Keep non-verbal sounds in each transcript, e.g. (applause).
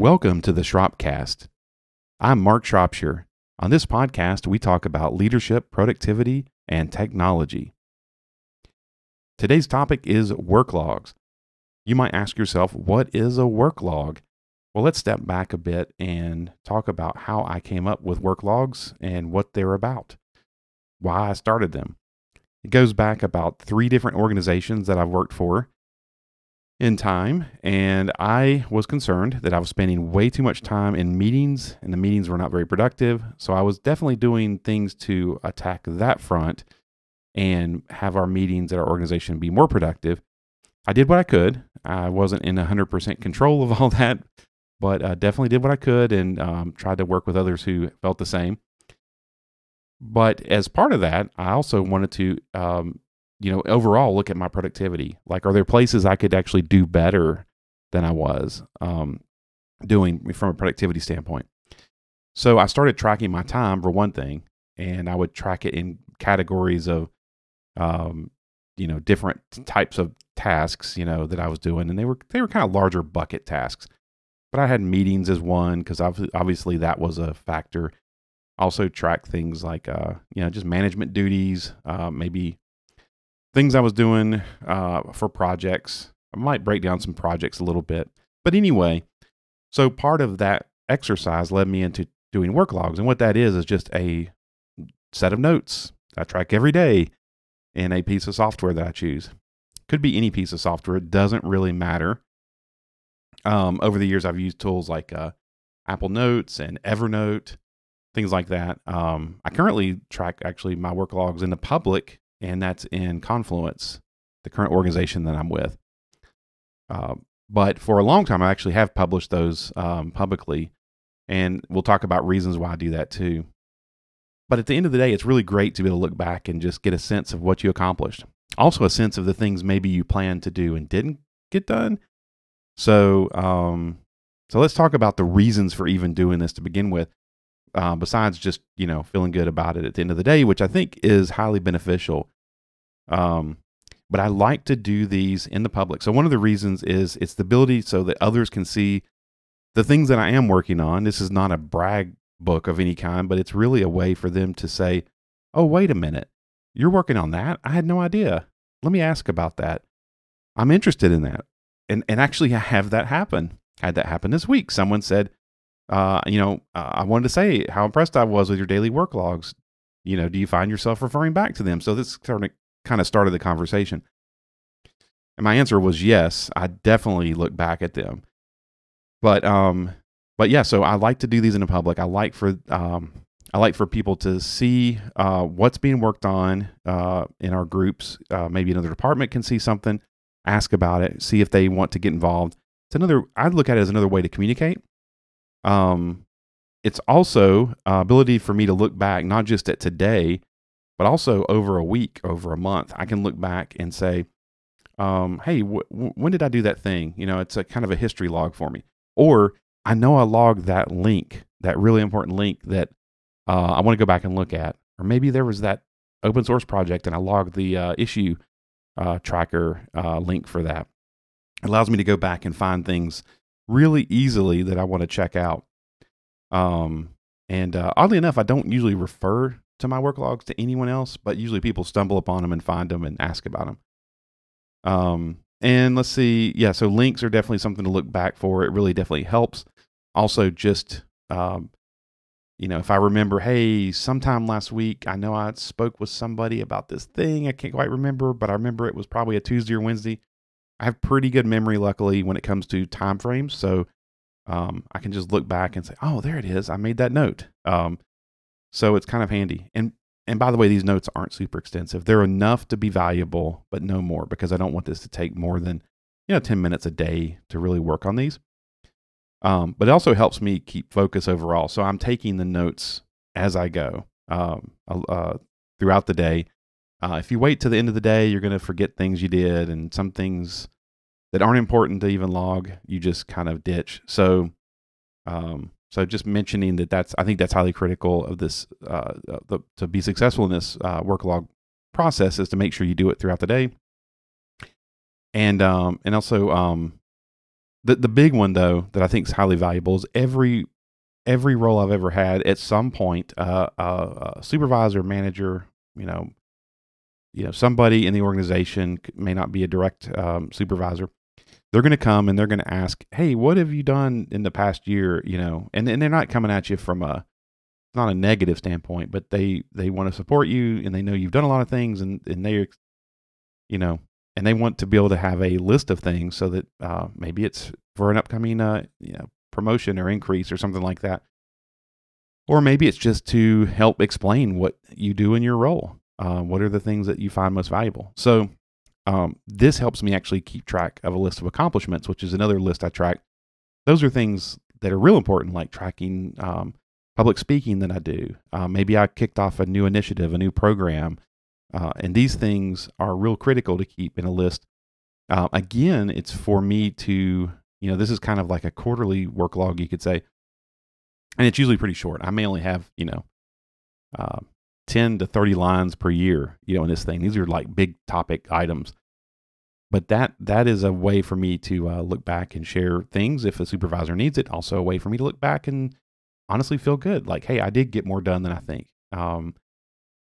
Welcome to the Shropcast. I'm Mark Shropshire. On this podcast, we talk about leadership, productivity, and technology. Today's topic is work logs. You might ask yourself, what is a work log? Well, let's step back a bit and talk about how I came up with work logs and what they're about, why I started them. It goes back about three different organizations that I've worked for in time, and I was concerned that I was spending way too much time in meetings, and the meetings were not very productive. So I was definitely doing things to attack that front and have our meetings at our organization be more productive. I did what I could. I wasn't in 100% control of all (laughs) that, but uh, definitely did what I could and um, tried to work with others who felt the same. But as part of that, I also wanted to, um, you know, overall look at my productivity. Like, are there places I could actually do better than I was um, doing from a productivity standpoint? So I started tracking my time for one thing, and I would track it in categories of, um, you know, different types of tasks, you know, that I was doing, and they were they were kind of larger bucket tasks. But I had meetings as one because obviously that was a factor also track things like uh, you know just management duties, uh, maybe things I was doing uh, for projects. I might break down some projects a little bit, but anyway, so part of that exercise led me into doing work logs, and what that is is just a set of notes I track every day in a piece of software that I choose. Could be any piece of software; it doesn't really matter. Um, over the years, I've used tools like uh, Apple Notes and Evernote things like that. Um, I currently track actually my work logs in the public, and that's in Confluence, the current organization that I'm with. Uh, but for a long time, I actually have published those um, publicly, and we'll talk about reasons why I do that too. But at the end of the day, it's really great to be able to look back and just get a sense of what you accomplished. Also, a sense of the things maybe you planned to do and didn't get done. So, um, so let's talk about the reasons for even doing this to begin with uh, besides just you know feeling good about it at the end of the day, which I think is highly beneficial. Um, but I like to do these in the public. So one of the reasons is it's the ability so that others can see the things that I am working on. This is not a brag book of any kind, but it's really a way for them to say, "Oh, wait a minute, you're working on that? I had no idea. Let me ask about that. I'm interested in that." And and actually, I have that happen. Had that happen this week. Someone said, uh, you know, uh, I wanted to say how impressed I was with your daily work logs. You know, do you find yourself referring back to them? So this kind of kind of started the conversation. And my answer was yes. I definitely look back at them. But um, but yeah. So I like to do these in the public. I like for um, I like for people to see uh, what's being worked on uh, in our groups. Uh, maybe another department can see something, ask about it, see if they want to get involved. It's another. I look at it as another way to communicate. Um, it's also uh, ability for me to look back not just at today, but also over a week, over a month. I can look back and say, um, "Hey, w- w- when did I do that thing?" You know, it's a kind of a history log for me. Or I know I logged that link, that really important link that uh, I want to go back and look at. Or maybe there was that open source project and I logged the uh, issue uh, tracker uh, link for that. It allows me to go back and find things really easily that I want to check out. Um, and uh, oddly enough, I don't usually refer to my work logs to anyone else, but usually people stumble upon them and find them and ask about them. Um, and let's see, yeah, so links are definitely something to look back for. It really definitely helps. Also, just um, you know, if I remember, hey, sometime last week, I know I spoke with somebody about this thing. I can't quite remember, but I remember it was probably a Tuesday or Wednesday. I have pretty good memory, luckily, when it comes to time frames. So um, I can just look back and say, "Oh, there it is. I made that note." Um, so it's kind of handy. And and by the way, these notes aren't super extensive. They're enough to be valuable, but no more because I don't want this to take more than you know ten minutes a day to really work on these. Um, but it also helps me keep focus overall. So I'm taking the notes as I go um, uh, throughout the day. Uh, if you wait to the end of the day, you're going to forget things you did, and some things that aren't important to even log, you just kind of ditch. So, um, so just mentioning that that's I think that's highly critical of this uh, uh, the, to be successful in this uh, work log process is to make sure you do it throughout the day, and um, and also um, the the big one though that I think is highly valuable is every every role I've ever had at some point, uh, uh, a supervisor, manager, you know, you know, somebody in the organization may not be a direct um, supervisor. They're going to come and they're going to ask, "Hey, what have you done in the past year?" You know, and and they're not coming at you from a not a negative standpoint, but they they want to support you and they know you've done a lot of things and and they, you know, and they want to be able to have a list of things so that uh, maybe it's for an upcoming uh, you know promotion or increase or something like that. Or maybe it's just to help explain what you do in your role. Uh, what are the things that you find most valuable? So, um, this helps me actually keep track of a list of accomplishments, which is another list I track. Those are things that are real important, like tracking um, public speaking that I do. Uh, maybe I kicked off a new initiative, a new program. Uh, and these things are real critical to keep in a list. Uh, again, it's for me to you know, this is kind of like a quarterly work log, you could say. And it's usually pretty short. I may only have, you know, uh, 10 to 30 lines per year, you know, in this thing. These are like big topic items. But that that is a way for me to uh, look back and share things if a supervisor needs it. Also, a way for me to look back and honestly feel good. Like, hey, I did get more done than I think. Um,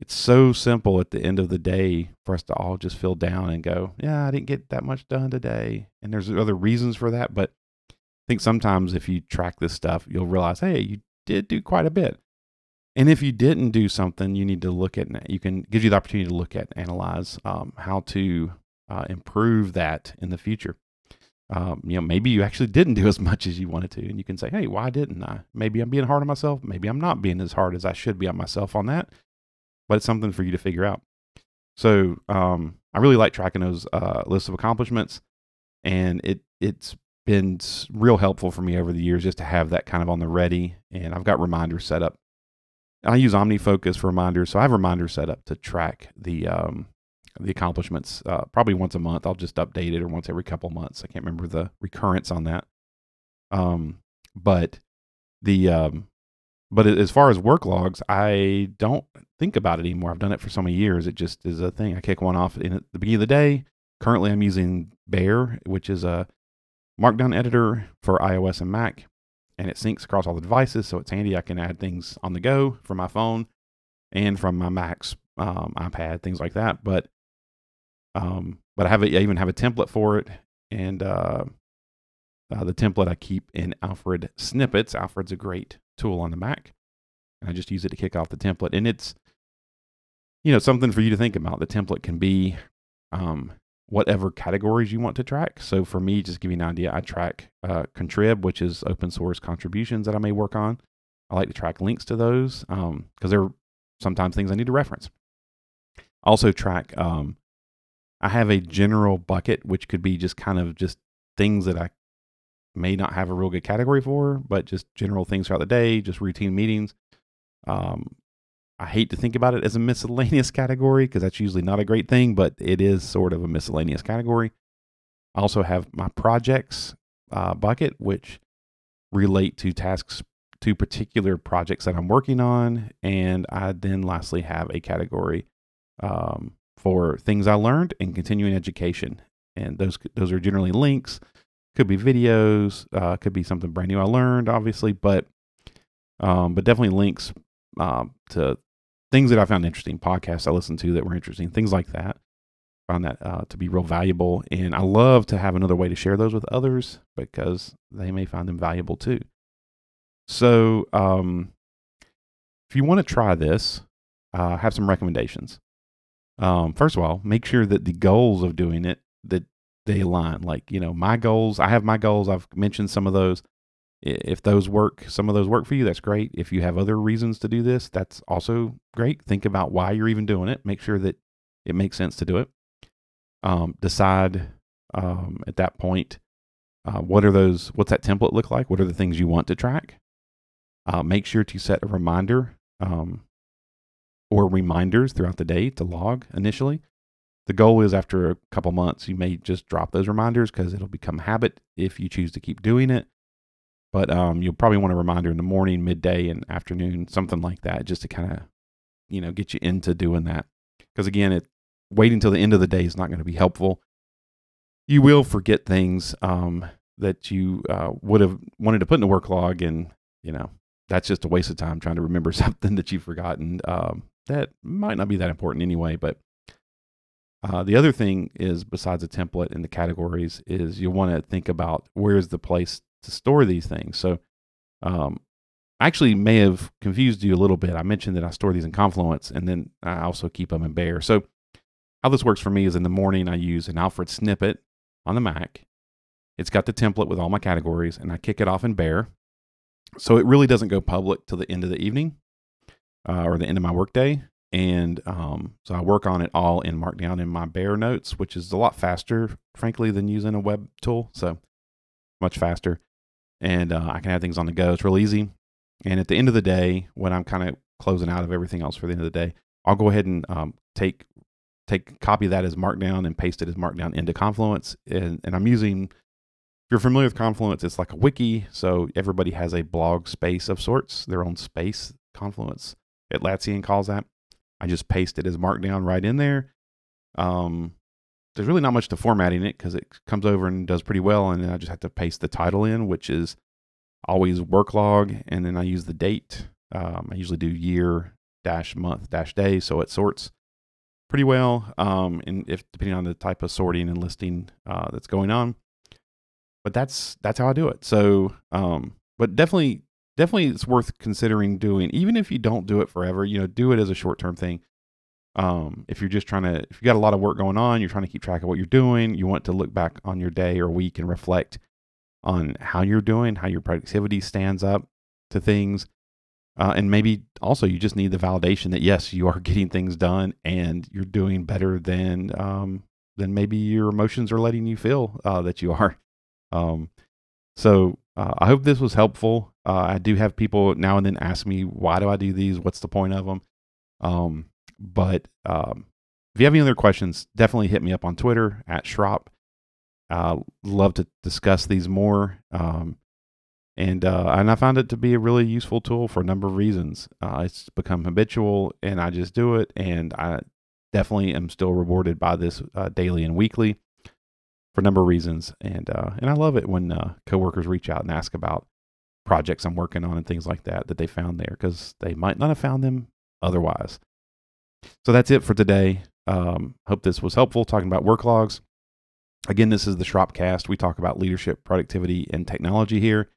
it's so simple at the end of the day for us to all just feel down and go, yeah, I didn't get that much done today. And there's other reasons for that. But I think sometimes if you track this stuff, you'll realize, hey, you did do quite a bit. And if you didn't do something, you need to look at, you can give you the opportunity to look at, analyze um, how to uh, improve that in the future. Um, you know, maybe you actually didn't do as much as you wanted to, and you can say, "Hey, why didn't I? Maybe I'm being hard on myself. Maybe I'm not being as hard as I should be on myself on that but it's something for you to figure out. So um, I really like tracking those uh, lists of accomplishments, and it it's been real helpful for me over the years just to have that kind of on the ready. And I've got reminders set up. I use OmniFocus for reminders, so I have reminders set up to track the um, the accomplishments. Uh, probably once a month, I'll just update it, or once every couple months. I can't remember the recurrence on that. Um, but the um, but as far as work logs, I don't think about it anymore. I've done it for so many years. It just is a thing. I kick one off in the beginning of the day. Currently, I'm using Bear, which is a markdown editor for iOS and Mac, and it syncs across all the devices. So it's handy. I can add things on the go from my phone and from my Mac's um, iPad, things like that. But um, but I have a, I even have a template for it, and uh, uh, the template I keep in Alfred Snippets. Alfred's a great tool on the Mac. And I just use it to kick off the template. And it's, you know, something for you to think about. The template can be um, whatever categories you want to track. So for me, just give you an idea, I track uh, Contrib, which is open source contributions that I may work on. I like to track links to those because um, they're sometimes things I need to reference. Also track, um, I have a general bucket, which could be just kind of just things that I may not have a real good category for, but just general things throughout the day, just routine meetings. Um, I hate to think about it as a miscellaneous category because that's usually not a great thing, but it is sort of a miscellaneous category. I also have my projects uh, bucket, which relate to tasks to particular projects that I'm working on. And I then lastly have a category um, for things I learned and continuing education. And those, those are generally links could be videos, uh, could be something brand new I learned, obviously, but um, but definitely links um, to things that I found interesting, podcasts I listened to that were interesting, things like that. Found that uh, to be real valuable, and I love to have another way to share those with others because they may find them valuable too. So, um, if you want to try this, uh, have some recommendations. Um, first of all, make sure that the goals of doing it that they align. Like, you know, my goals, I have my goals. I've mentioned some of those. If those work, some of those work for you, that's great. If you have other reasons to do this, that's also great. Think about why you're even doing it. Make sure that it makes sense to do it. Um, decide um, at that point uh, what are those, what's that template look like? What are the things you want to track? Uh, make sure to set a reminder um, or reminders throughout the day to log initially. The goal is after a couple months, you may just drop those reminders because it'll become habit if you choose to keep doing it. But um, you'll probably want a reminder in the morning, midday, and afternoon, something like that, just to kind of, you know, get you into doing that. Because again, it waiting till the end of the day is not going to be helpful. You will forget things um, that you uh, would have wanted to put in a work log, and you know that's just a waste of time trying to remember (laughs) something that you've forgotten. Um, that might not be that important anyway. But uh, the other thing is, besides a template and the categories, is you'll want to think about where's the place to store these things. So, um, I actually may have confused you a little bit. I mentioned that I store these in Confluence, and then I also keep them in Bear. So, how this works for me is in the morning I use an Alfred snippet on the Mac. It's got the template with all my categories, and I kick it off in Bear. So it really doesn't go public till the end of the evening uh, or the end of my workday. And um, so I work on it all in Markdown in my Bear notes, which is a lot faster, frankly, than using a web tool. So much faster. And uh, I can have things on the go. It's real easy. And at the end of the day, when I'm kind of closing out of everything else for the end of the day, I'll go ahead and um, take take copy that as Markdown and paste it as Markdown into Confluence. And, and I'm using if you're familiar with Confluence, it's like a wiki. So everybody has a blog space of sorts, their own space. Confluence, Atlassian calls that. I just paste it as Markdown right in there. Um, there's really not much to formatting it because it comes over and does pretty well. And then I just have to paste the title in, which is always work log. And then I use the date. Um, I usually do year dash month dash day. So it sorts pretty well. Um, and if depending on the type of sorting and listing uh, that's going on, but that's that's how I do it. So, um, but definitely, definitely, it's worth considering doing, even if you don't do it forever. You know, do it as a short term thing. Um, if you're just trying to, if you got a lot of work going on, you're trying to keep track of what you're doing. You want to look back on your day or week and reflect on how you're doing, how your productivity stands up to things. Uh, and maybe also you just need the validation that yes, you are (laughs) getting things done and you're doing better than um, than maybe your emotions are letting you feel uh, that you are. Um, so uh, I hope this was helpful. Uh, I do have people now and then ask me, why do I do these? What's the point of them? Um, but um, if you have any other questions, definitely hit me up on Twitter at Shrop. Uh, love to discuss these more. Um, and uh, and I found it to be a really useful tool for a number of reasons. Uh, it's become habitual, and I just do it, and I definitely am still rewarded by this uh, daily and weekly for a number of reasons. And uh, and I love it when uh, coworkers reach out and ask about projects I'm working on and things like that that they found there because they might not have found them otherwise. So that's it for today. Um, hope this was helpful talking about work logs. Again, this is the Shropcast. We talk about leadership, productivity, and technology here.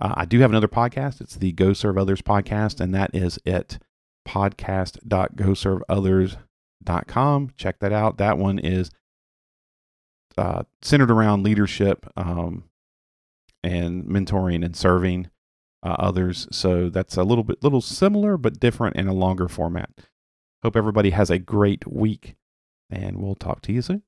Uh, I do have another podcast. It's the Go Serve Others podcast, and that is at podcast.goserveothers.com. Check that out. That one is uh, centered around leadership um, and mentoring and serving uh, others. So that's a little bit, little similar but different in a longer format. Hope everybody has a great week, and we'll talk to you soon.